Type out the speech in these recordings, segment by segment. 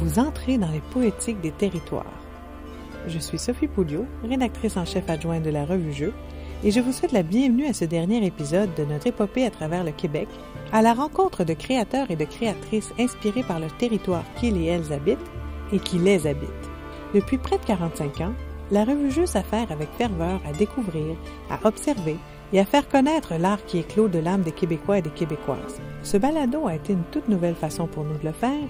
vous entrez dans les poétiques des territoires. Je suis Sophie Pouliot, rédactrice en chef adjointe de la revue Jeux, et je vous souhaite la bienvenue à ce dernier épisode de notre épopée à travers le Québec, à la rencontre de créateurs et de créatrices inspirés par le territoire qu'ils et elles habitent et qui les habitent. Depuis près de 45 ans, la revue Jeux s'affaire avec ferveur à découvrir, à observer et à faire connaître l'art qui éclot de l'âme des Québécois et des Québécoises. Ce balado a été une toute nouvelle façon pour nous de le faire,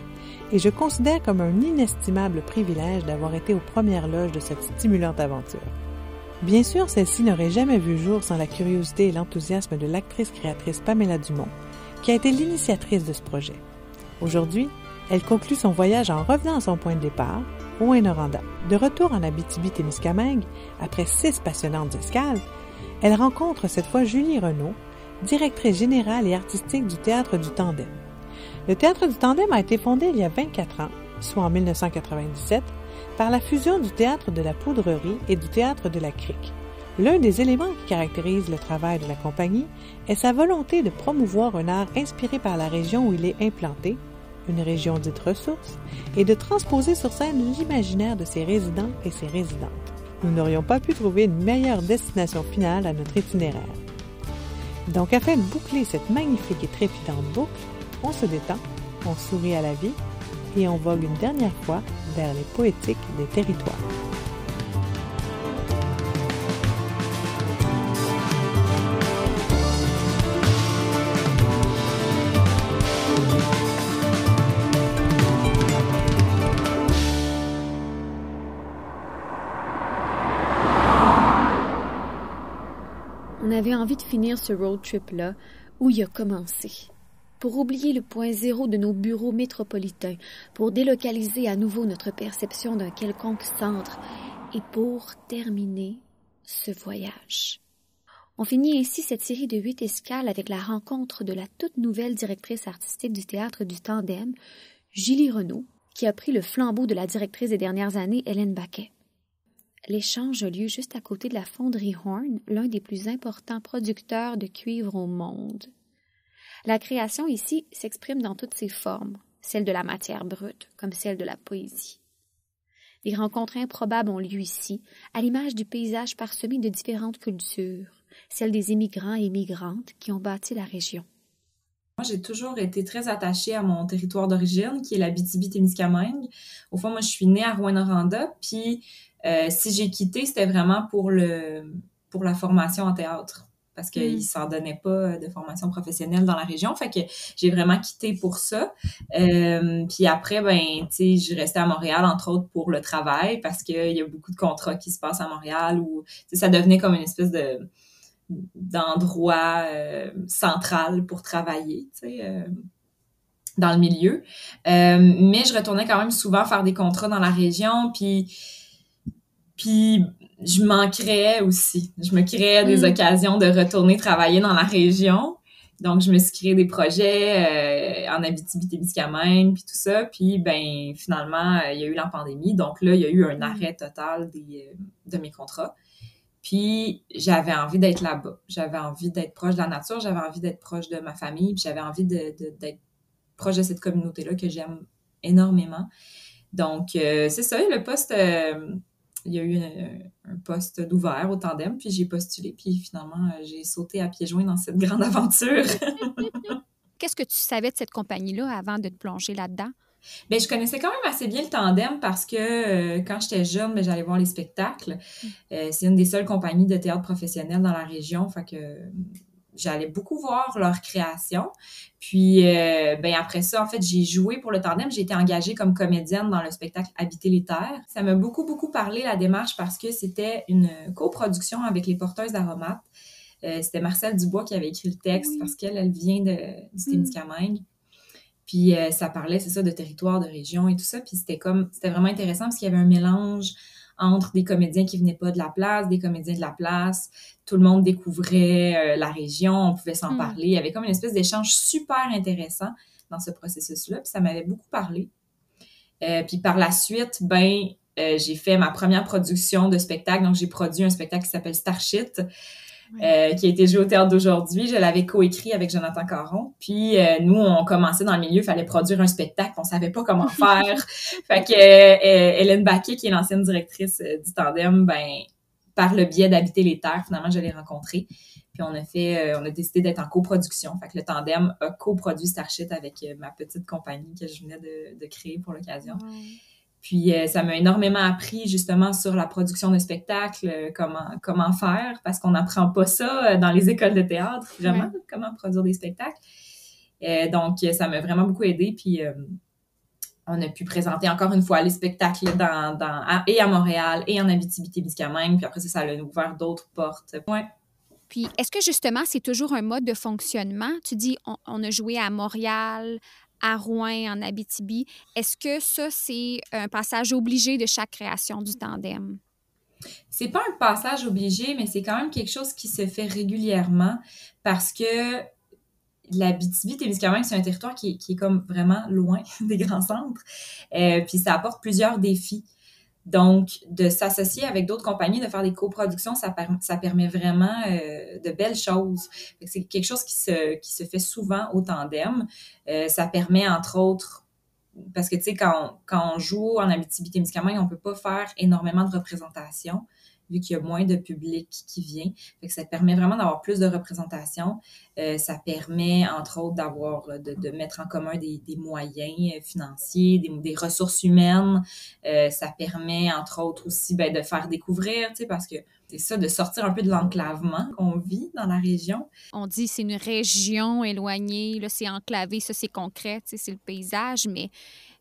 et je considère comme un inestimable privilège d'avoir été aux premières loges de cette stimulante aventure. Bien sûr, celle-ci n'aurait jamais vu jour sans la curiosité et l'enthousiasme de l'actrice-créatrice Pamela Dumont, qui a été l'initiatrice de ce projet. Aujourd'hui, elle conclut son voyage en revenant à son point de départ, Rouyn-Noranda. De retour en Abitibi-Témiscamingue, après six passionnantes escales, elle rencontre cette fois Julie Renaud, directrice générale et artistique du Théâtre du Tandem. Le Théâtre du Tandem a été fondé il y a 24 ans, soit en 1997, par la fusion du Théâtre de la Poudrerie et du Théâtre de la Crique. L'un des éléments qui caractérise le travail de la compagnie est sa volonté de promouvoir un art inspiré par la région où il est implanté, une région dite ressource, et de transposer sur scène l'imaginaire de ses résidents et ses résidentes. Nous n'aurions pas pu trouver une meilleure destination finale à notre itinéraire. Donc afin de boucler cette magnifique et trépidante boucle, on se détend, on sourit à la vie et on vogue une dernière fois vers les poétiques des territoires. On avait envie de finir ce road trip-là où il a commencé. Pour oublier le point zéro de nos bureaux métropolitains, pour délocaliser à nouveau notre perception d'un quelconque centre et pour terminer ce voyage. On finit ainsi cette série de huit escales avec la rencontre de la toute nouvelle directrice artistique du théâtre du Tandem, Julie Renaud, qui a pris le flambeau de la directrice des dernières années, Hélène Baquet. L'échange a lieu juste à côté de la fonderie Horn, l'un des plus importants producteurs de cuivre au monde. La création ici s'exprime dans toutes ses formes, celle de la matière brute comme celle de la poésie. Des rencontres improbables ont lieu ici, à l'image du paysage parsemé de différentes cultures, celles des immigrants et immigrantes qui ont bâti la région. Moi, j'ai toujours été très attachée à mon territoire d'origine, qui est la BTB-Témiscamingue. Au fond, moi, je suis née à Rouyn-Noranda, puis euh, si j'ai quitté, c'était vraiment pour pour la formation en théâtre parce qu'il mm. s'en donnait pas de formation professionnelle dans la région. Fait que j'ai vraiment quitté pour ça. Euh, puis après, ben, tu sais, je restais à Montréal, entre autres, pour le travail, parce qu'il y a beaucoup de contrats qui se passent à Montréal où ça devenait comme une espèce de d'endroit euh, central pour travailler, tu sais. Euh, dans le milieu. mais je retournais quand même souvent faire des contrats dans la région, puis puis je m'en créais aussi. Je me créais des mm. occasions de retourner travailler dans la région. Donc, je me suis créé des projets euh, en Abitibi-Témiscamingue, puis tout ça. Puis, ben, finalement, euh, il y a eu la pandémie. Donc là, il y a eu un mm. arrêt total des, euh, de mes contrats. Puis, j'avais envie d'être là-bas. J'avais envie d'être proche de la nature. J'avais envie d'être proche de ma famille. Puis, j'avais envie d'être proche de cette communauté-là que j'aime énormément. Donc, c'est ça, le poste il y a eu un, poste d'ouvert au tandem, puis j'ai postulé, puis finalement, euh, j'ai sauté à pieds joints dans cette grande aventure. Qu'est-ce que tu savais de cette compagnie-là avant de te plonger là-dedans? Bien, je connaissais quand même assez bien le tandem parce que euh, quand j'étais jeune, ben, j'allais voir les spectacles. Mm. Euh, c'est une des seules compagnies de théâtre professionnel dans la région. Fait que j'allais beaucoup voir leur création. Puis, euh, ben après ça, en fait, j'ai joué pour le tandem. J'ai été engagée comme comédienne dans le spectacle Habiter les terres. Ça m'a beaucoup, beaucoup parlé, la démarche, parce que c'était une coproduction avec les porteuses d'aromates. Euh, c'était Marcel Dubois qui avait écrit le texte parce qu'elle, elle vient de, du mm. Témiscamingue. Puis euh, ça parlait, c'est ça, de territoire, de région et tout ça. Puis c'était comme, c'était vraiment intéressant parce qu'il y avait un mélange entre des comédiens qui venaient pas de la place, des comédiens de la place. Tout le monde découvrait euh, la région, on pouvait s'en hmm. parler. Il y avait comme une espèce d'échange super intéressant dans ce processus-là, puis ça m'avait beaucoup parlé. Euh, puis par la suite, ben, euh, j'ai fait ma première production de spectacle. Donc, j'ai produit un spectacle qui s'appelle Euh, qui a été joué au théâtre d'aujourd'hui. Je l'avais coécrit avec Jonathan Caron. Puis euh, nous, on commençait dans le milieu, il fallait produire un spectacle, on savait pas comment faire. fait que euh, Hélène Baquet, qui est l'ancienne directrice du tandem, ben par le biais d'habiter les terres, finalement, je l'ai rencontrée. Puis on a fait, on a décidé d'être en coproduction. Fait que le tandem a coproduit Starship avec ma petite compagnie que je venais de, créer pour l'occasion. Puis euh, ça m'a énormément appris justement sur la production de spectacles, euh, comment comment faire, parce qu'on n'apprend pas ça euh, dans les écoles de théâtre, vraiment, comment produire des spectacles. donc ça m'a vraiment beaucoup aidé. Puis on a pu présenter encore une fois les spectacles dans, dans et à Montréal et en Abitibi-Témiscamingue. Puis après ça, ça a ouvert d'autres portes. Ouais. Puis, est-ce que justement, c'est toujours un mode de fonctionnement? Tu dis, on, on, a joué à Montréal, à Rouen, en Abitibi. Est-ce que ça, c'est un passage obligé de chaque création du tandem? C'est pas un passage obligé, mais c'est quand même quelque chose qui se fait régulièrement parce que l'Abitibi-Témiscamingue, c'est un territoire qui, qui, est comme vraiment loin des grands centres. Euh, puis ça apporte plusieurs défis. Donc, de s'associer avec d'autres compagnies, de faire des coproductions, ça, ça permet vraiment euh, de belles choses. C'est quelque chose qui se, qui se fait souvent au tandem. Euh, ça permet, entre autres, parce que, tu sais, quand, quand on joue en Abitibi-Témiscamingue, on peut pas faire énormément de représentation vu qu'il y a moins de public qui vient. Fait ça permet vraiment d'avoir plus de représentation. Euh, ça permet, entre autres, d'avoir, euh, de, mettre en commun des, moyens euh, financiers, des, ressources humaines. Ça permet, entre autres, aussi ben, de faire découvrir, parce que c'est ça, de sortir un peu de l'enclavement qu'on vit dans la région. On dit c'est une région éloignée, c'est enclavé, ça, c'est concret, c'est le paysage, mais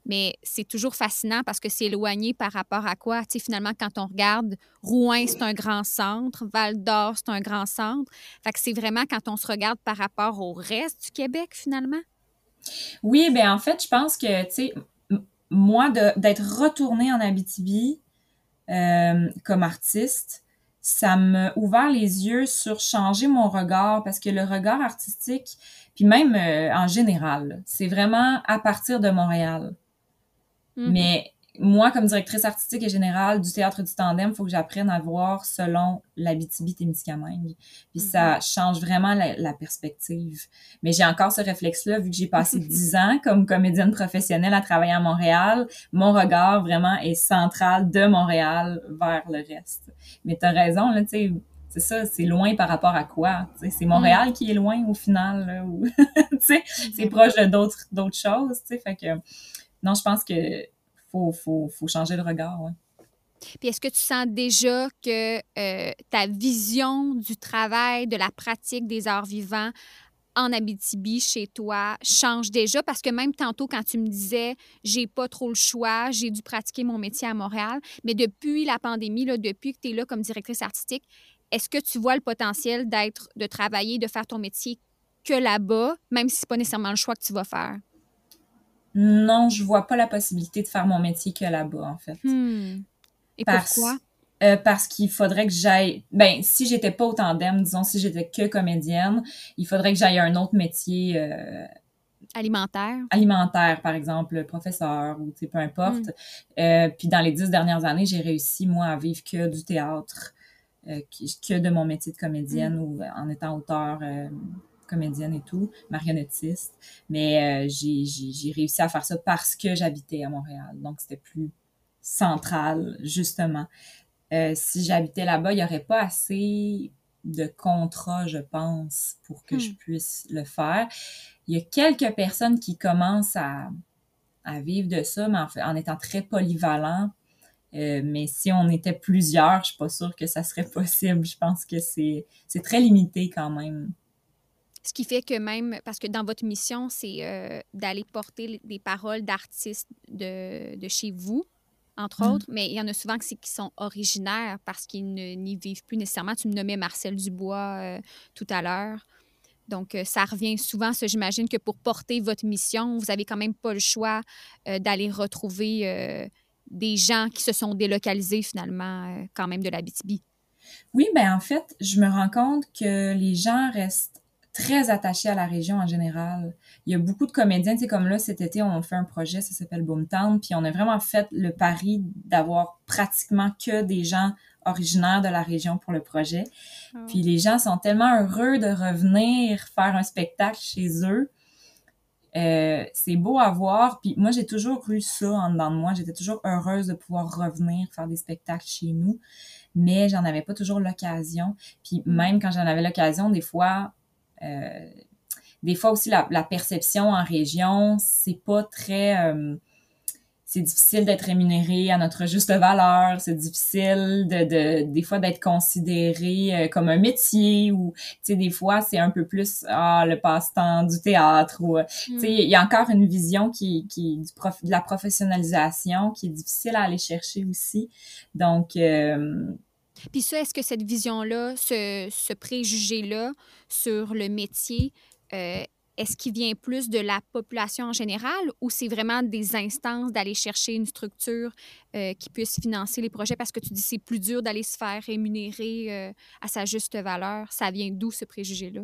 mais c'est toujours fascinant parce que c'est éloigné par rapport à quoi? Tu sais, finalement, quand on regarde, Rouen, c'est un grand centre, Val-d'Or, c'est un grand centre. Fait que c'est vraiment quand on se regarde par rapport au reste du Québec, finalement? Oui, bien, en fait, je pense que, tu sais, moi, d'être retournée en Abitibi euh, comme artiste, ça m'a ouvert les yeux sur changer mon regard parce que le regard artistique, puis même euh, en général, c'est vraiment à partir de Montréal. Mm-hmm. Mais moi, comme directrice artistique et générale du théâtre du tandem, il faut que j'apprenne à voir selon l'Abitibi-Témiscamingue. Puis ça mm-hmm. change vraiment la, perspective. Mais j'ai encore ce réflexe-là, vu que j'ai passé dix ans comme comédienne professionnelle à travailler à Montréal. Mon regard vraiment est central de Montréal vers le reste. Mais tu as raison, là, tu sais, c'est ça, c'est loin par rapport à quoi? C'est Montréal mm. qui est loin au final, ou c'est mm-hmm. proche de d'autres d'autres choses, tu sais. Fait que non, je pense que faut, faut, faut changer le regard. Puis est-ce que tu sens déjà que euh, ta vision du travail, de la pratique des arts vivants en Abitibi, chez toi, change déjà? Parce que même tantôt, quand tu me disais, j'ai pas trop le choix, j'ai dû pratiquer mon métier à Montréal, mais depuis la pandémie, là, depuis que tu es là comme directrice artistique, est-ce que tu vois le potentiel d'être, de travailler, de faire ton métier que là-bas, même si c'est pas nécessairement le choix que tu vas faire? Non, je vois pas la possibilité de faire mon métier que là-bas, en fait. Hmm. Et pourquoi? Euh, parce qu'il faudrait que j'aille. Ben, si j'étais pas au tandem, disons, si j'étais que comédienne, il faudrait que j'aille un autre métier. Euh, alimentaire? Alimentaire, par exemple, professeur ou peu importe. Hmm. Euh, puis dans les dix dernières années, j'ai réussi, moi, à vivre que du théâtre, que de mon métier de comédienne hmm. ou en étant auteur comédienne et tout, marionnettiste. Mais euh, j'ai réussi à faire ça parce que j'habitais à Montréal. Donc, c'était plus central, justement. Euh, si j'habitais là-bas, il n'y aurait pas assez de contrats, je pense, pour que je hmm. puisse le faire. Il y a quelques personnes qui commencent à, à vivre de ça, mais en, étant très polyvalent. Euh, mais si on était plusieurs, je suis pas sûre que ça serait possible. Je pense que c'est très limité quand même. Ce qui fait que même, parce que dans votre mission, c'est euh, d'aller porter des paroles d'artistes de, de, chez vous, entre mmh. autres, mais il y en a souvent qui sont originaires parce qu'ils n'y vivent plus nécessairement. Tu me nommais Marcel Dubois euh, tout à l'heure. Donc, euh, ça revient souvent, j'imagine que pour porter votre mission, vous n'avez quand même pas le choix d'aller retrouver des gens qui se sont délocalisés finalement quand même de la BTB. Oui, ben en fait, je me rends compte que les gens restent très attaché à la région en général. Il y a beaucoup de comédiens, tu sais, comme là, cet été, on fait un projet, ça s'appelle Boomtown, puis on a vraiment fait le pari d'avoir pratiquement que des gens originaires de la région pour le projet. Ah. Puis les gens sont tellement heureux de revenir faire un spectacle chez eux. Euh, c'est beau à voir. Puis moi, j'ai toujours eu ça en dedans de moi. J'étais toujours heureuse de pouvoir revenir faire des spectacles chez nous, mais j'en avais pas toujours l'occasion. Puis mm. même quand j'en avais l'occasion, des fois, des fois aussi la, perception en région, c'est pas très euh, c'est difficile d'être rémunéré à notre juste valeur, c'est difficile de, de des fois d'être considéré euh, comme un métier ou tu sais des fois c'est un peu plus ah le passe-temps du théâtre ou euh, tu sais il y a encore une vision qui qui du prof, de la professionnalisation qui est difficile à aller chercher aussi. Donc euh, puis ça, est-ce que cette vision-là, ce, ce préjugé-là sur le métier, euh, est-ce qu'il vient plus de la population en général ou c'est vraiment des instances d'aller chercher une structure euh, qui puisse financer les projets? Parce que tu dis c'est plus dur d'aller se faire rémunérer euh, à sa juste valeur? Ça vient d'où ce préjugé-là?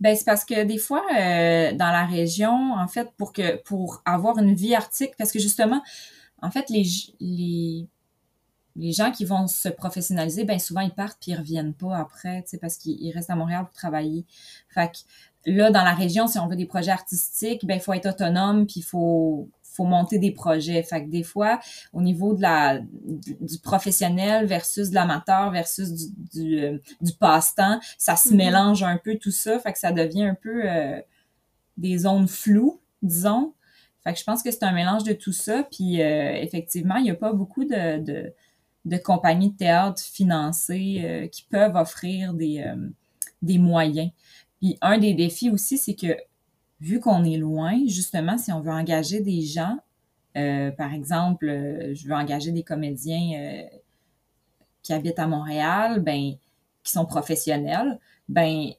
Ben c'est parce que des fois dans la région, en fait, pour que pour avoir une vie artistique, parce que justement, en fait, les, les les gens qui vont se professionnaliser, ben souvent ils partent puis ils reviennent pas après, tu sais, parce qu'ils restent à Montréal pour travailler. Fait que là, dans la région, si on veut des projets artistiques, ben il faut être autonome puis il faut faut monter des projets. Fait que des fois, au niveau de la du professionnel versus de l'amateur versus du, du, euh, du passe-temps, ça se mm-hmm. mélange un peu tout ça. Fait que ça devient un peu euh, des zones floues, disons. Fait que je pense que c'est un mélange de tout ça. Puis euh, effectivement, il n'y a pas beaucoup de, de, de, compagnies de théâtre financées qui peuvent offrir des, des moyens. Puis un des défis aussi, c'est que vu qu'on est loin, justement, si on veut engager des gens, euh, par exemple, euh, je veux engager des comédiens euh, qui habitent à Montréal, ben, qui sont professionnels, ben,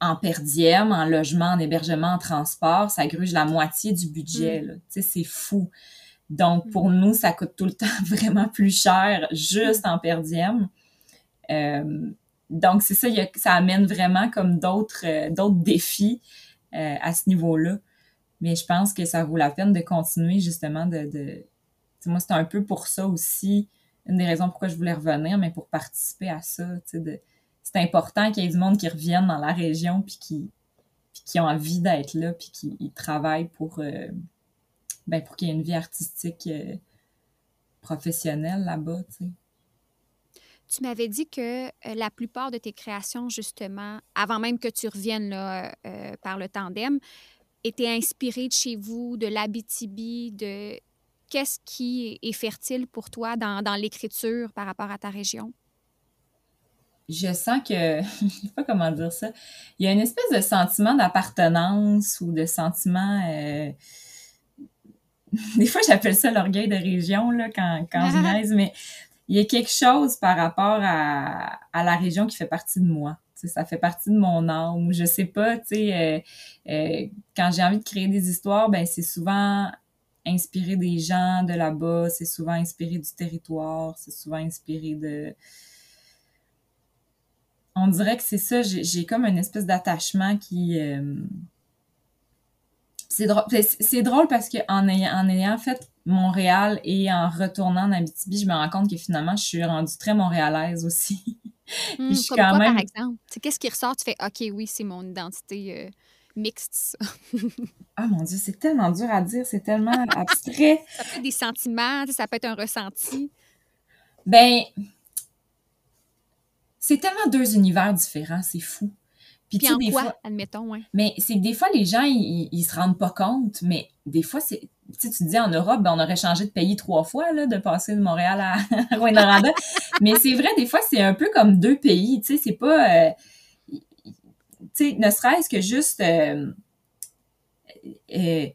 en perdième, en logement, en hébergement, en transport, ça gruge la moitié du budget. Mm. Tu sais, c'est fou. Donc, pour mm. nous, ça coûte tout le temps vraiment plus cher juste en perdième. Euh, donc, c'est ça, ça amène vraiment comme d'autres euh, d'autres défis euh, à ce niveau-là. Mais je pense que ça vaut la peine de continuer justement de... de... Moi, c'est un peu pour ça aussi, une des raisons pourquoi je voulais revenir, mais pour participer à ça. De... C'est important qu'il y ait du monde qui revienne dans la région puis qui, puis qui ont envie d'être là puis qui travaillent pour, euh, ben, pour qu'il y ait une vie artistique professionnelle là-bas. Tu sais. Tu m'avais dit que euh, la plupart de tes créations, justement, avant même que tu reviennes là, euh, par le tandem, étaient inspirées de chez vous, de l'Abitibi, de qu'est-ce qui est fertile pour toi dans, dans l'écriture par rapport à ta région? Je sens que, je sais pas comment dire ça, il y a une espèce de sentiment d'appartenance ou de sentiment... Euh, des fois, j'appelle ça l'orgueil de région là, quand, quand je niaise, mais il y a quelque chose par rapport à, à la région qui fait partie de moi. ça fait partie de mon âme. Je sais pas, tu sais, euh, euh, quand j'ai envie de créer des histoires, ben c'est souvent inspiré des gens de là-bas, c'est souvent inspiré du territoire, c'est souvent inspiré de... On dirait que c'est ça, j'ai comme une espèce d'attachement qui... Euh, c'est drôle, c'est drôle parce que en ayant, en ayant fait Montréal et en retournant en Abitibi, je me rends compte que finalement, je suis rendue très montréalaise aussi. Hmm, je suis quand même... par exemple? Qu'est-ce qui ressort? Tu fais OK, oui, c'est mon identité euh, mixte, ah mon Dieu, c'est tellement dur à dire, c'est tellement abstrait. ça peut être des sentiments, ça peut être un ressenti. Ben, c'est tellement deux univers différents, c'est fou. Puis, en quoi, admettons, ouais? Mais c'est que des fois, les gens, ils, ils, se rendent pas compte, mais des fois, c'est. Tu tu te dis en Europe, ben, on aurait changé de pays trois fois, là, de passer de Montréal à Rwanda. mais c'est vrai, des fois, c'est un peu comme deux pays, tu sais, c'est pas. Euh, tu sais, ne serait-ce que juste. Euh, euh,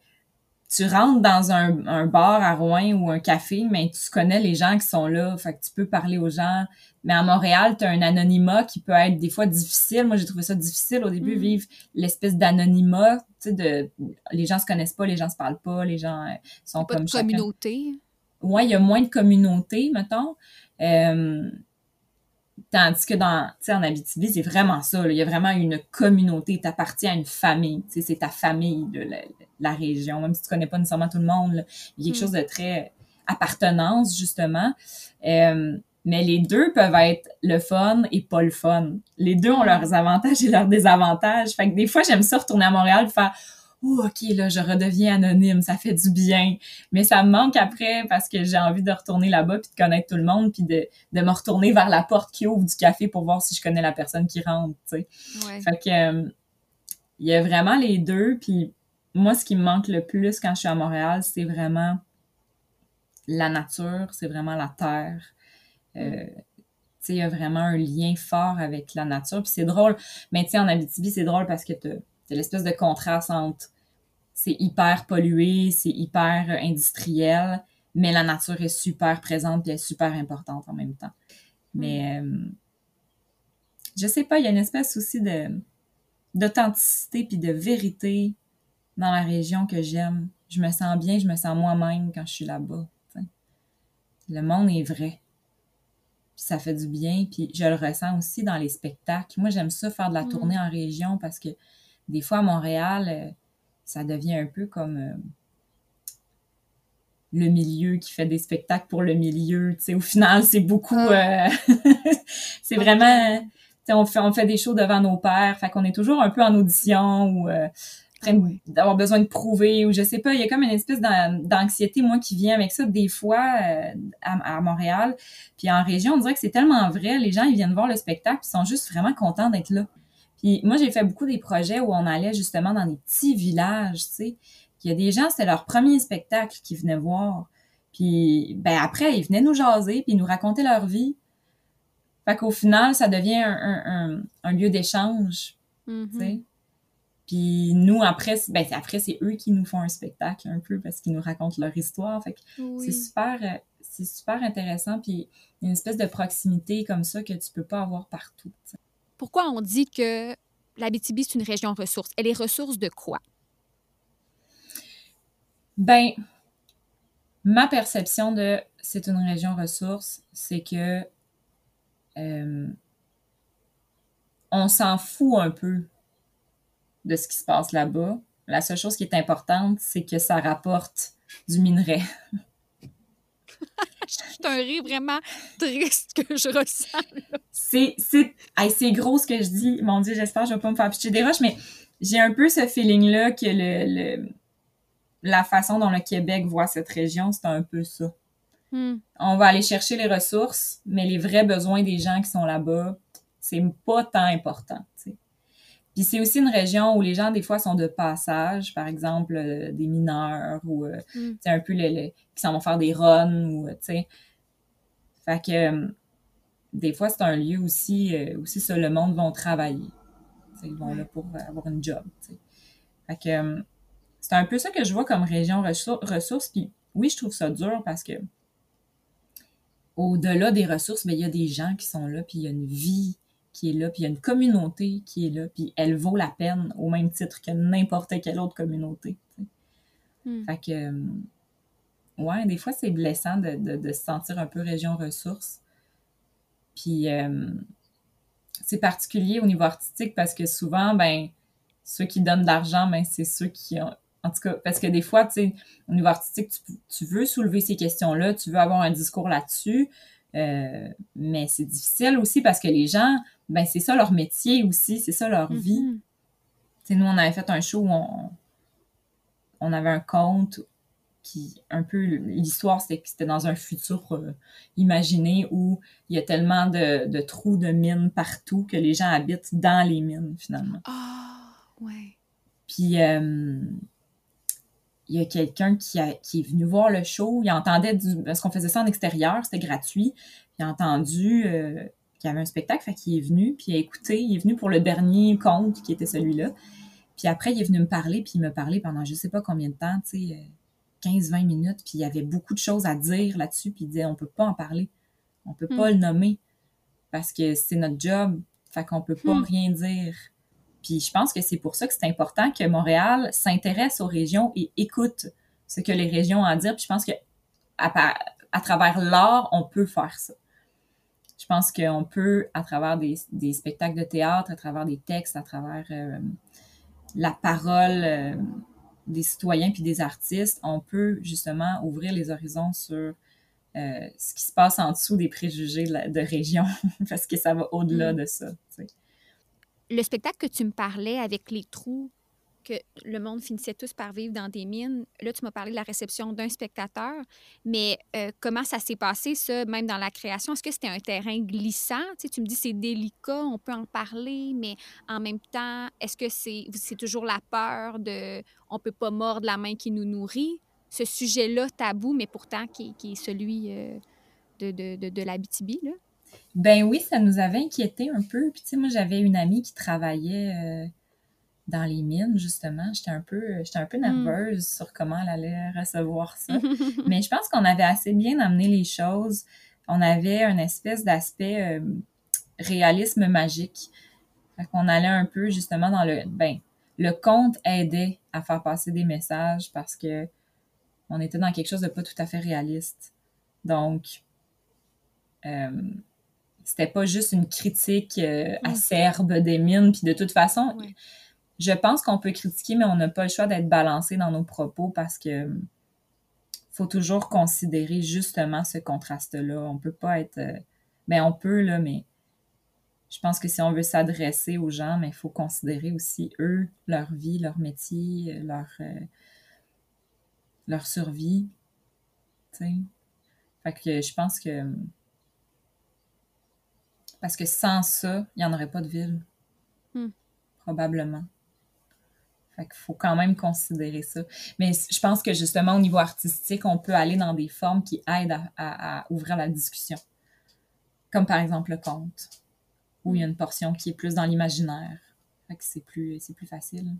tu rentres dans un, un, bar à Rouen ou un café, mais tu connais les gens qui sont là, fait que tu peux parler aux gens. Mais à Montréal, tu as un anonymat qui peut être des fois difficile. Moi, j'ai trouvé ça difficile au début, mm. vivre l'espèce d'anonymat, tu sais, de les gens se connaissent pas, les gens se parlent pas, les gens euh, sont pas comme de communauté? Ouais, il y a moins de communauté, mettons. Euh, Tandis que dans, tu sais, en Abitibi, c'est vraiment ça. Il y a vraiment une communauté. Tu appartiens à une famille. Tu sais, c'est ta famille, de la, région. Même si tu connais pas nécessairement tout le monde, il y a quelque mm. chose de très appartenance, justement. Euh, mais les deux peuvent être le fun et pas le fun. Les deux ont leurs avantages et leurs désavantages. Fait que des fois, j'aime ça retourner à Montréal faire oh, OK, là, je redeviens anonyme, ça fait du bien. Mais ça me manque après parce que j'ai envie de retourner là-bas puis de connaître tout le monde puis de, de me retourner vers la porte qui ouvre du café pour voir si je connais la personne qui rentre, tu sais. Fait que, euh, il y a vraiment les deux. Puis moi, ce qui me manque le plus quand je suis à Montréal, c'est vraiment la nature, c'est vraiment la terre. Euh, il y a vraiment un lien fort avec la nature. Puis c'est drôle. Mais tu sais, en Abitibi, c'est drôle parce que tu l'espèce de contraste entre c'est hyper pollué, c'est hyper industriel, mais la nature est super présente et est super importante en même temps. Mais euh, je sais pas, il y a une espèce aussi de d'authenticité puis de vérité dans la région que j'aime. Je me sens bien, je me sens moi-même quand je suis là-bas. Le monde est vrai. ça fait du bien. Puis je le ressens aussi dans les spectacles. Moi, j'aime ça faire de la mm. tournée en région parce que des fois, à Montréal, euh, ça devient un peu comme euh, le milieu qui fait des spectacles pour le milieu. au final, c'est beaucoup. Ah. Euh, c'est vraiment. On fait, on fait des shows devant nos pères. Fait qu'on est toujours un peu en audition ou train d'avoir besoin de prouver ou je sais pas. Il y a comme une espèce d'anxiété, moi, qui vient avec ça des fois à, à, Montréal. Puis en région, on dirait que c'est tellement vrai. Les gens, ils viennent voir le spectacle, ils sont juste vraiment contents d'être là. Puis moi, j'ai fait beaucoup des projets où on allait justement dans des petits villages, tu sais. Il y a des gens, c'était leur premier spectacle qu'ils venaient voir. Puis ben après, ils venaient nous jaser, puis nous raconter leur vie. Fait qu'au final, ça devient un, un, lieu d'échange, tu sais. Mm-hmm. Puis nous, après, ben, après, c'est eux qui nous font un spectacle un peu parce qu'ils nous racontent leur histoire. Fait que c'est super, euh, c'est super intéressant. Puis il y a une espèce de proximité comme ça que tu peux pas avoir partout pourquoi on dit que l'Abitibi, c'est une région ressource? Elle est ressource de quoi? Ben, ma perception de c'est une région ressource, c'est que euh, on s'en fout un peu de ce qui se passe là-bas. La seule chose qui est importante, c'est que ça rapporte du minerai. c'est un rire vraiment triste que je ressens. C'est, c'est, c'est gros ce que je dis. Mon Dieu, j'espère que je vais pas me faire pitcher des roches, mais j'ai un peu ce feeling-là que le, la façon dont le Québec voit cette région, c'est un peu ça. Hmm. On va aller chercher les ressources, mais les vrais besoins des gens qui sont là-bas, c'est pas tant important. Puis c'est aussi une région où les gens, des fois, sont de passage, par exemple, euh, des mineurs ou, euh, mm. un peu les, qui s'en vont faire des runs ou, tu sais. Fait que, euh, des fois, c'est un lieu aussi, aussi ça, le monde vont travailler. ils vont là pour avoir une job. Fait que, c'est un peu ça que je vois comme région ressources. Puis oui, je trouve ça dur parce que, au-delà des ressources, mais il y a des gens qui sont là, puis il y a une vie qui est là, puis il y a une communauté qui est là, puis elle vaut la peine au même titre que n'importe quelle autre communauté. Hmm. Fait que, euh, ouais, des fois, c'est blessant de, de, se sentir un peu région ressources. Puis, euh, c'est particulier au niveau artistique parce que souvent, ben, ceux qui donnent de l'argent, ben, c'est ceux qui ont. En tout cas, parce que des fois, tu sais, au niveau artistique, tu, tu veux soulever ces questions-là, tu veux avoir un discours là-dessus, euh, mais c'est difficile aussi parce que les gens, ben c'est ça leur métier aussi, c'est ça leur vie. Mm-hmm. Tu sais, nous, on avait fait un show où on, on avait un conte qui, un peu, l'histoire, c'était que c'était dans un futur euh, imaginé où il y a tellement de, de, trous de mines partout que les gens habitent dans les mines, finalement. Ah, ouais. Puis, euh, il y a quelqu'un qui, qui est venu voir le show. Il entendait du. Parce qu'on faisait ça en extérieur, c'était gratuit. Il a entendu euh, qu'il y avait un spectacle, fait qu'il est venu, puis il a écouté. Il est venu pour le dernier conte qui était celui-là. Puis après, il est venu me parler, puis il me parlait pendant je sais pas combien de temps, tu sais, 15-20 minutes. Puis il y avait beaucoup de choses à dire là-dessus, puis il disait on peut pas en parler. On peut pas hmm. le nommer parce que c'est notre job. Fait qu'on peut pas hmm. rien dire. Puis je pense que c'est pour ça que c'est important que Montréal s'intéresse aux régions et écoute ce que les régions ont à dire. Puis je pense que à, travers l'art, on peut faire ça. Je pense qu'on peut, à travers des, spectacles de théâtre, à travers des textes, à travers euh, la parole euh, des citoyens puis des artistes, on peut justement ouvrir les horizons sur euh, ce qui se passe en dessous des préjugés de, région, parce que ça va au-delà mm. de ça. Le spectacle que tu me parlais avec les trous, le monde finissait tous par vivre dans des mines. Là, tu m'as parlé de la réception d'un spectateur, mais euh, comment ça s'est passé, ça, même dans la création? Est-ce que c'était un terrain glissant? Tu, me dis c'est délicat, on peut en parler, mais en même temps, est-ce que c'est, toujours la peur de on peut pas mordre la main qui nous nourrit? ce sujet-là tabou, mais pourtant qui, est celui euh, de, de, de, BTB, là? Ben oui, ça nous avait inquiété un peu. Puis tu sais, moi, j'avais une amie qui travaillait euh, dans les mines, justement. J'étais un peu, j'étais un peu hmm. nerveuse sur comment elle allait recevoir ça. Mais je pense qu'on avait assez bien amené les choses. On avait un espèce d'aspect euh, réalisme magique. Fait qu'on allait un peu, justement, dans le... Ben, le conte aidait à faire passer des messages parce que on était dans quelque chose de pas tout à fait réaliste. Donc, euh, c'était pas juste une critique euh, acerbe des mines. Puis de toute façon, je pense qu'on peut critiquer, mais on n'a pas le choix d'être balancé dans nos propos parce que faut toujours considérer justement ce contraste-là. On peut pas être... Euh, ben on peut, là, mais je pense que si on veut s'adresser aux gens, mais il faut considérer aussi eux, leur vie, leur métier, leur leur survie. Fait que je pense que. Parce que sans ça, il n'y en aurait pas de ville. Hmm. Probablement. Fait qu'il faut quand même considérer ça. Mais je pense que justement, au niveau artistique, on peut aller dans des formes qui aident à, ouvrir la discussion. Comme par exemple le conte, où il y a une portion qui est plus dans l'imaginaire. C'est plus, plus facile.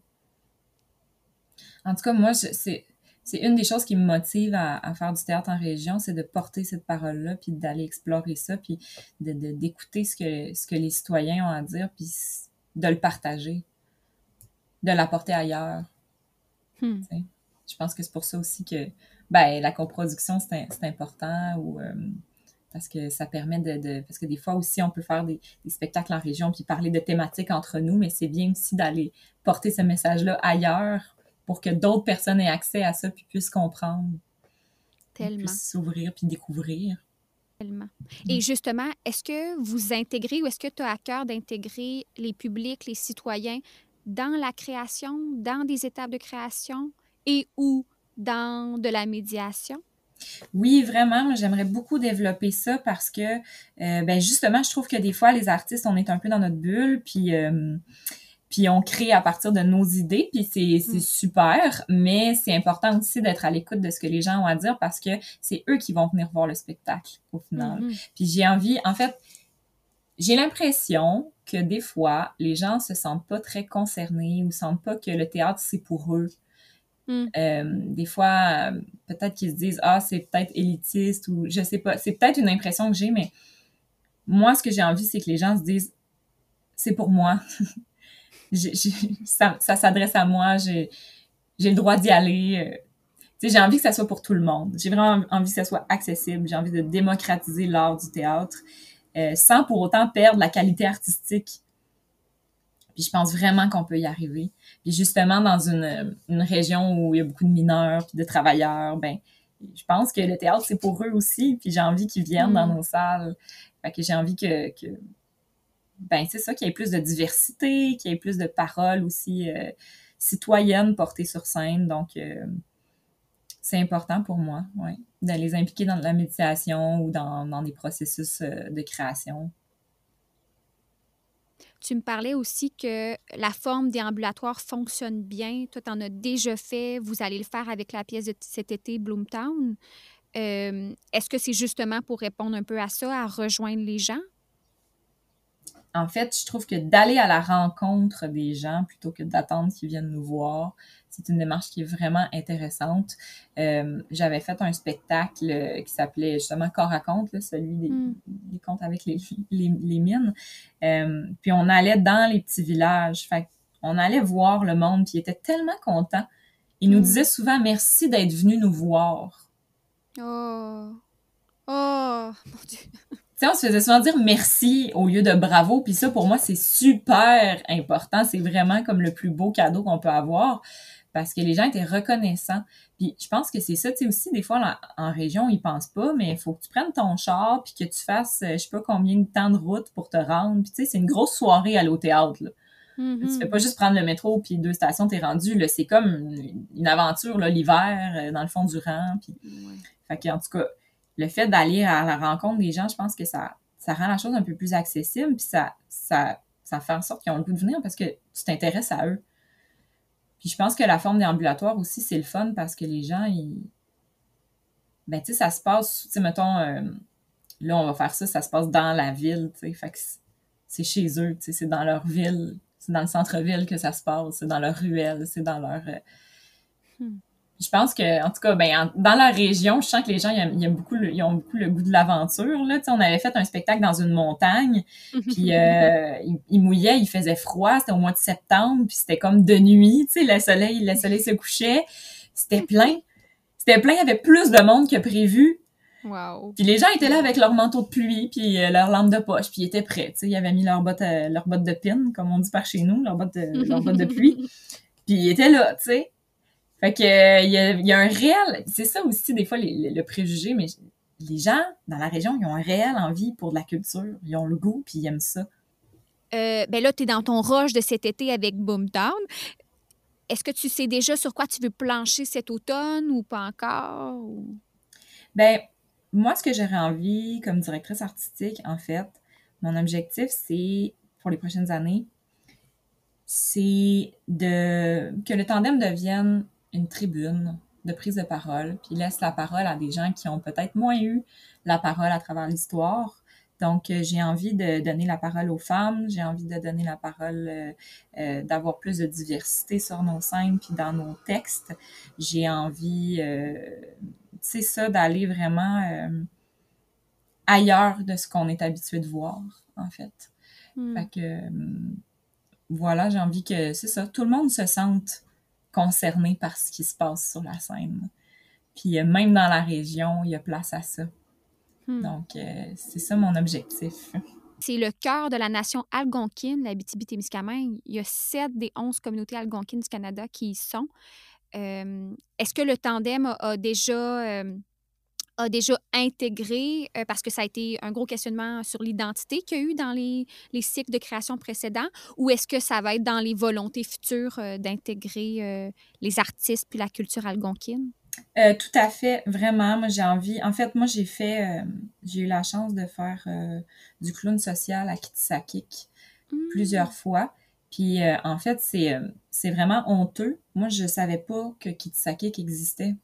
En tout cas, moi, c'est c'est une des choses qui me motive à, faire du théâtre en région, c'est de porter cette parole-là, puis d'aller explorer ça, puis d'écouter de, ce, que, ce que les citoyens ont à dire, puis de le partager, de l'apporter ailleurs. Hmm. Je pense que c'est pour ça aussi que ben, la coproduction, c'est important, ou, euh, parce que ça permet de, Parce que des fois aussi, on peut faire des, des spectacles en région, puis parler de thématiques entre nous, mais c'est bien aussi d'aller porter ce message-là ailleurs pour que d'autres personnes aient accès à ça puis puissent comprendre. Tellement. S'ouvrir puis découvrir. Tellement. Et justement, est-ce que vous intégrez ou est-ce que tu as à cœur d'intégrer les publics, les citoyens dans la création, dans des étapes de création et ou dans de la médiation? Oui, vraiment, j'aimerais beaucoup développer ça parce que, euh, ben justement, je trouve que des fois, les artistes, on est un peu dans notre bulle, puis euh, puis on crée à partir de nos idées, puis c'est mm. super, mais c'est important aussi d'être à l'écoute de ce que les gens ont à dire parce que c'est eux qui vont venir voir le spectacle au final. Mm-hmm. Puis j'ai envie, en fait, j'ai l'impression que des fois, les gens se sentent pas très concernés ou sentent pas que le théâtre, c'est pour eux. Mm. Euh, des fois, peut-être qu'ils se disent ah c'est peut-être élitiste ou je sais pas. C'est peut-être une impression que j'ai, mais moi ce que j'ai envie c'est que les gens se disent c'est pour moi. ça, s'adresse à moi, j'ai le droit d'y aller. Euh. j'ai envie que ça soit pour tout le monde. J'ai vraiment envie que ça soit accessible. J'ai envie de démocratiser l'art du théâtre euh, sans pour autant perdre la qualité artistique. Puis je pense vraiment qu'on peut y arriver. Puis justement, dans une, une, région où il y a beaucoup de mineurs puis de travailleurs, ben je pense que le théâtre, c'est pour eux aussi. Puis j'ai envie qu'ils viennent dans mm. nos salles. Fait que j'ai envie que, que ben c'est ça, qu'il y ait plus de diversité, qu'il y ait plus de paroles aussi euh, citoyennes portées sur scène. Donc, euh, c'est important pour moi, oui, de les impliquer dans la méditation ou dans, dans des processus euh, de création. Tu me parlais aussi que la forme déambulatoire fonctionne bien. Toi, tu en as déjà fait. Vous allez le faire avec la pièce de cet été, Bloomtown. Est-ce que c'est justement pour répondre un peu à ça, à rejoindre les gens? En fait, je trouve que d'aller à la rencontre des gens plutôt que d'attendre qu'ils viennent nous voir, c'est une démarche qui est vraiment intéressante. Euh, j'avais fait un spectacle euh, qui s'appelait justement Corps à compte, celui des, mm. des comptes avec les, les, mines. Euh, puis on allait dans les petits villages. Fait on allait voir le monde, qui était tellement content. Il nous mm. disait souvent merci d'être venu nous voir. Oh. Oh, mon Dieu on se faisait souvent dire merci au lieu de bravo. Puis ça, pour moi, c'est super important. C'est vraiment comme le plus beau cadeau qu'on peut avoir. parce que les gens étaient reconnaissants. Puis je pense que c'est ça, tu sais, aussi, des fois, en, région, ils pensent pas, mais il faut que tu prennes ton char, puis que tu fasses, euh, je sais pas combien de temps de route pour te rendre. Puis tu sais, c'est une grosse soirée à au théâtre, là. Tu fais pas juste prendre le métro, puis deux stations, t'es rendu, là. C'est comme une, aventure, là, l'hiver, euh, dans le fond du rang. Puis... Fait que, en tout cas, le fait d'aller à la rencontre des gens, je pense que ça, ça rend la chose un peu plus accessible, puis ça, ça, ça fait en sorte qu'ils ont le goût de venir parce que tu t'intéresses à eux. Puis je pense que la forme déambulatoire aussi, c'est le fun parce que les gens, ils. Ben, tu sais, ça se passe, tu sais, mettons, euh, là, on va faire ça, ça se passe dans la ville, tu sais. Fait que c'est chez eux, tu sais, c'est dans leur ville, c'est dans le centre-ville que ça se passe, c'est dans leur ruelle, c'est dans leur. Euh, hmm je pense que, en tout cas, ben, dans la région, je sens que les gens, ils, aiment, beaucoup le, ils ont beaucoup le goût de l'aventure. Là. on avait fait un spectacle dans une montagne, puis euh, il, mouillait, il faisait froid, c'était au mois de septembre, puis c'était comme de nuit, tu sais, le soleil, le soleil se couchait, c'était plein. C'était plein, il y avait plus de monde que prévu. Wow. Puis les gens étaient là avec leur manteau de pluie, puis euh, leur lampe de poche, puis ils étaient prêts. Ils avaient mis leurs bottes, euh, leurs bottes de pin, comme on dit par chez nous, leurs bottes de, leurs bottes de pluie. Puis ils étaient là, tu sais. Fait que il y a, un réel, c'est ça aussi des fois le préjugé, mais les gens dans la région, ils ont un réel envie pour de la culture, ils ont le goût puis ils aiment ça. Euh, ben là, tu es dans ton rush de cet été avec Boomtown. Est-ce que tu sais déjà sur quoi tu veux plancher cet automne ou pas encore? Ben, moi, ce que j'aurais envie comme directrice artistique, en fait, mon objectif, c'est pour les prochaines années, c'est de que le tandem devienne une tribune de prise de parole, puis laisse la parole à des gens qui ont peut-être moins eu la parole à travers l'histoire. Donc, euh, j'ai envie de donner la parole aux femmes, j'ai envie de donner la parole, euh, euh, d'avoir plus de diversité sur nos scènes puis dans nos textes. J'ai envie, c'est ça, d'aller vraiment ailleurs de ce qu'on est habitué de voir, en fait. Hmm. Fait que, voilà, j'ai envie que, c'est ça, tout le monde se sente concernés par ce qui se passe sur la scène. Puis euh, même dans la région, il y a place à ça. Hmm. Donc, euh, c'est ça mon objectif. C'est le cœur de la nation algonquine, la témiscamingue Il y a sept des onze communautés algonquines du Canada qui y sont. Euh, est-ce que le tandem a, déjà a déjà intégré, euh, parce que ça a été un gros questionnement sur l'identité qu'il y a eu dans les, les, cycles de création précédents, ou est-ce que ça va être dans les volontés futures euh, d'intégrer euh, les artistes puis la culture algonquine? tout à fait, vraiment. Moi, j'ai envie. En fait, moi, j'ai fait, j'ai eu la chance de faire du clown social à Kitsakik mmh. plusieurs fois. Puis, en fait, c'est, c'est vraiment honteux. Moi, je savais pas que Kitsakik existait.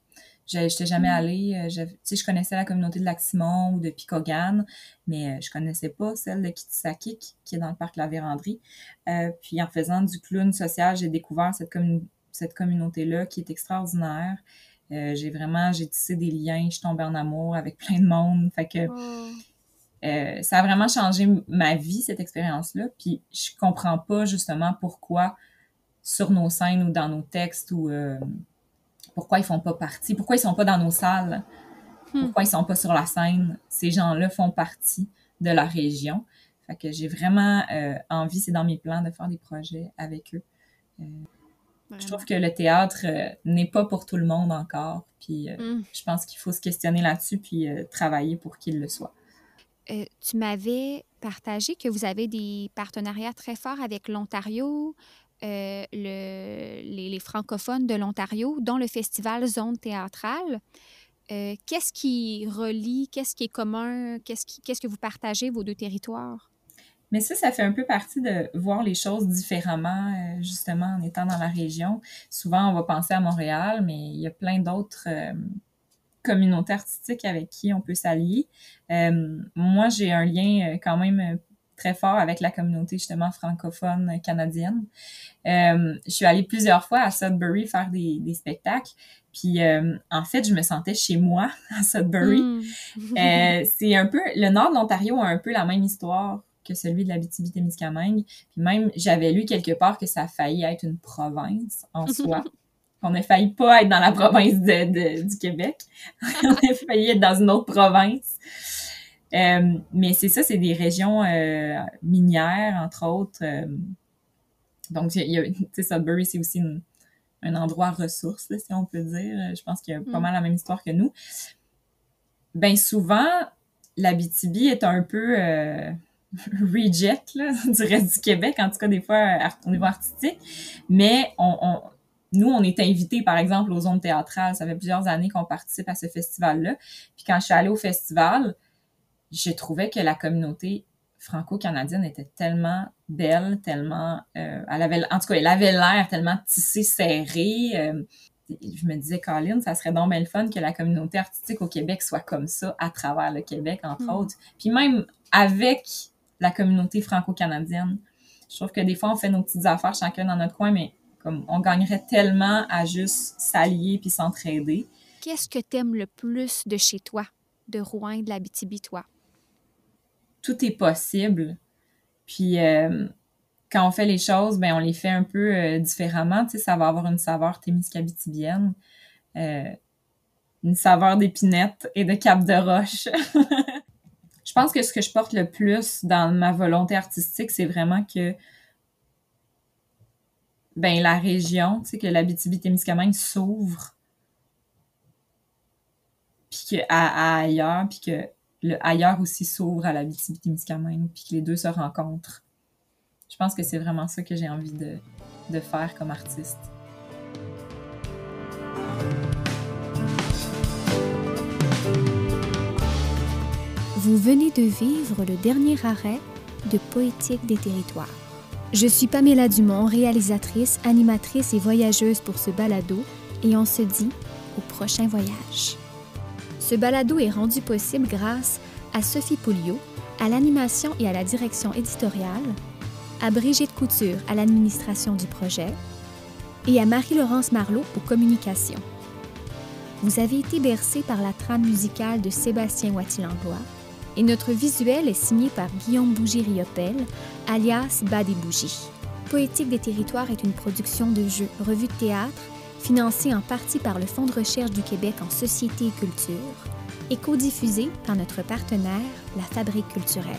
Je n'étais jamais mm. allée. Euh, je, je connaissais la communauté de Lac-Simon ou de Picogan, mais euh, je connaissais pas celle de Kitsakik, qui est dans le parc La Vérandrie. Euh, puis en faisant du clown social, j'ai découvert cette, cette communauté-là qui est extraordinaire. j'ai vraiment, j'ai tissé des liens, je suis tombée en amour avec plein de monde. Fait que oh. ça a vraiment changé ma vie, cette expérience-là. Puis je comprends pas justement pourquoi sur nos scènes ou dans nos textes ou pourquoi ils font pas partie, pourquoi ils sont pas dans nos salles, hmm. pourquoi ils sont pas sur la scène. Ces gens-là font partie de la région. Fait que j'ai vraiment euh, envie, c'est dans mes plans de faire des projets avec eux. Euh, je trouve que le théâtre euh, n'est pas pour tout le monde encore. Puis hmm. je pense qu'il faut se questionner là-dessus puis travailler pour qu'il le soit. tu m'avais partagé que vous avez des partenariats très forts avec l'Ontario, euh, le, les, francophones de l'Ontario, dont le festival Zone théâtrale. Euh, qu'est-ce qui relie, qu'est-ce qui est commun, qu'est-ce, qu'est-ce que vous partagez, vos deux territoires? Mais ça, ça fait un peu partie de voir les choses différemment, euh, justement, en étant dans la région. Souvent, on va penser à Montréal, mais il y a plein d'autres communautés artistiques avec qui on peut s'allier. moi, j'ai un lien quand même très fort avec la communauté justement francophone canadienne. Euh, je suis allée plusieurs fois à Sudbury faire des, des spectacles. Puis euh, en fait, je me sentais chez moi à Sudbury. Hmm. euh, c'est un peu le nord de l'Ontario a un peu la même histoire que celui de la témiscamingue Puis même j'avais lu quelque part que ça a failli être une province en soi. On a failli pas être dans la province de, du Québec. On a failli être dans une autre province. Euh, mais c'est ça, c'est des régions euh, minières, entre autres. Euh, donc, il y a, tu sais, Sudbury, c'est aussi une, un endroit ressource, si on peut dire. Je pense qu'il y a pas Mm. mal la même histoire que nous. Ben souvent, l'Abitibi est un peu reject là, du reste du Québec, en tout cas des fois au niveau artistique. Mais on, on- nous, on est invités, par exemple, aux zones théâtrales. Ça fait plusieurs années qu'on participe à ce festival-là. Puis quand je suis allée au festival, j'ai trouvé que la communauté franco-canadienne était tellement belle, tellement... euh, elle avait, en tout cas, elle avait l'air tellement tissée, serrée. euh, je me disais, Colin, ça serait donc bien le fun que la communauté artistique au Québec soit comme ça, à travers le Québec, entre Mm. autres. Puis même avec la communauté franco-canadienne. Je trouve que des fois, on fait nos petites affaires chacun dans notre coin, mais comme on gagnerait tellement à juste s'allier puis s'entraider. Qu'est-ce que t'aimes le plus de chez toi, de Rouen de l'Abitibi, toi? Tout est possible. Puis euh, quand on fait les choses, ben on les fait un peu euh, différemment. Tu sais, ça va avoir une saveur témiscabitibienne, euh, une saveur d'épinette et de cap de roche. je pense que ce que je porte le plus dans ma volonté artistique, c'est vraiment que ben la région, tu sais, que l'Abitibi-Témiscamingue s'ouvre puis que à, à ailleurs, puis que le ailleurs aussi s'ouvre à l'Abitibi-Témiscamingue, puis que les deux se rencontrent. Je pense que c'est vraiment ça que j'ai envie de, de faire comme artiste. Vous venez de vivre le dernier arrêt de Poétique des territoires. Je suis Pamela Dumont, réalisatrice, animatrice et voyageuse pour ce balado, et on se dit au prochain voyage. Ce balado est rendu possible grâce à Sophie Pouliot, à l'animation et à la direction éditoriale, à Brigitte Couture à l'administration du projet et à Marie-Laurence Marlot aux communications. Vous avez été bercé par la trame musicale de Sébastien Wattilanglois et notre visuel est signé par Guillaume Bougie-Riopel, alias Bas des Bougies. Poétique des territoires est une production de jeux revue de théâtre financée en partie par le Fonds de recherche du Québec en société et culture et codiffusée par notre partenaire, la Fabrique culturelle.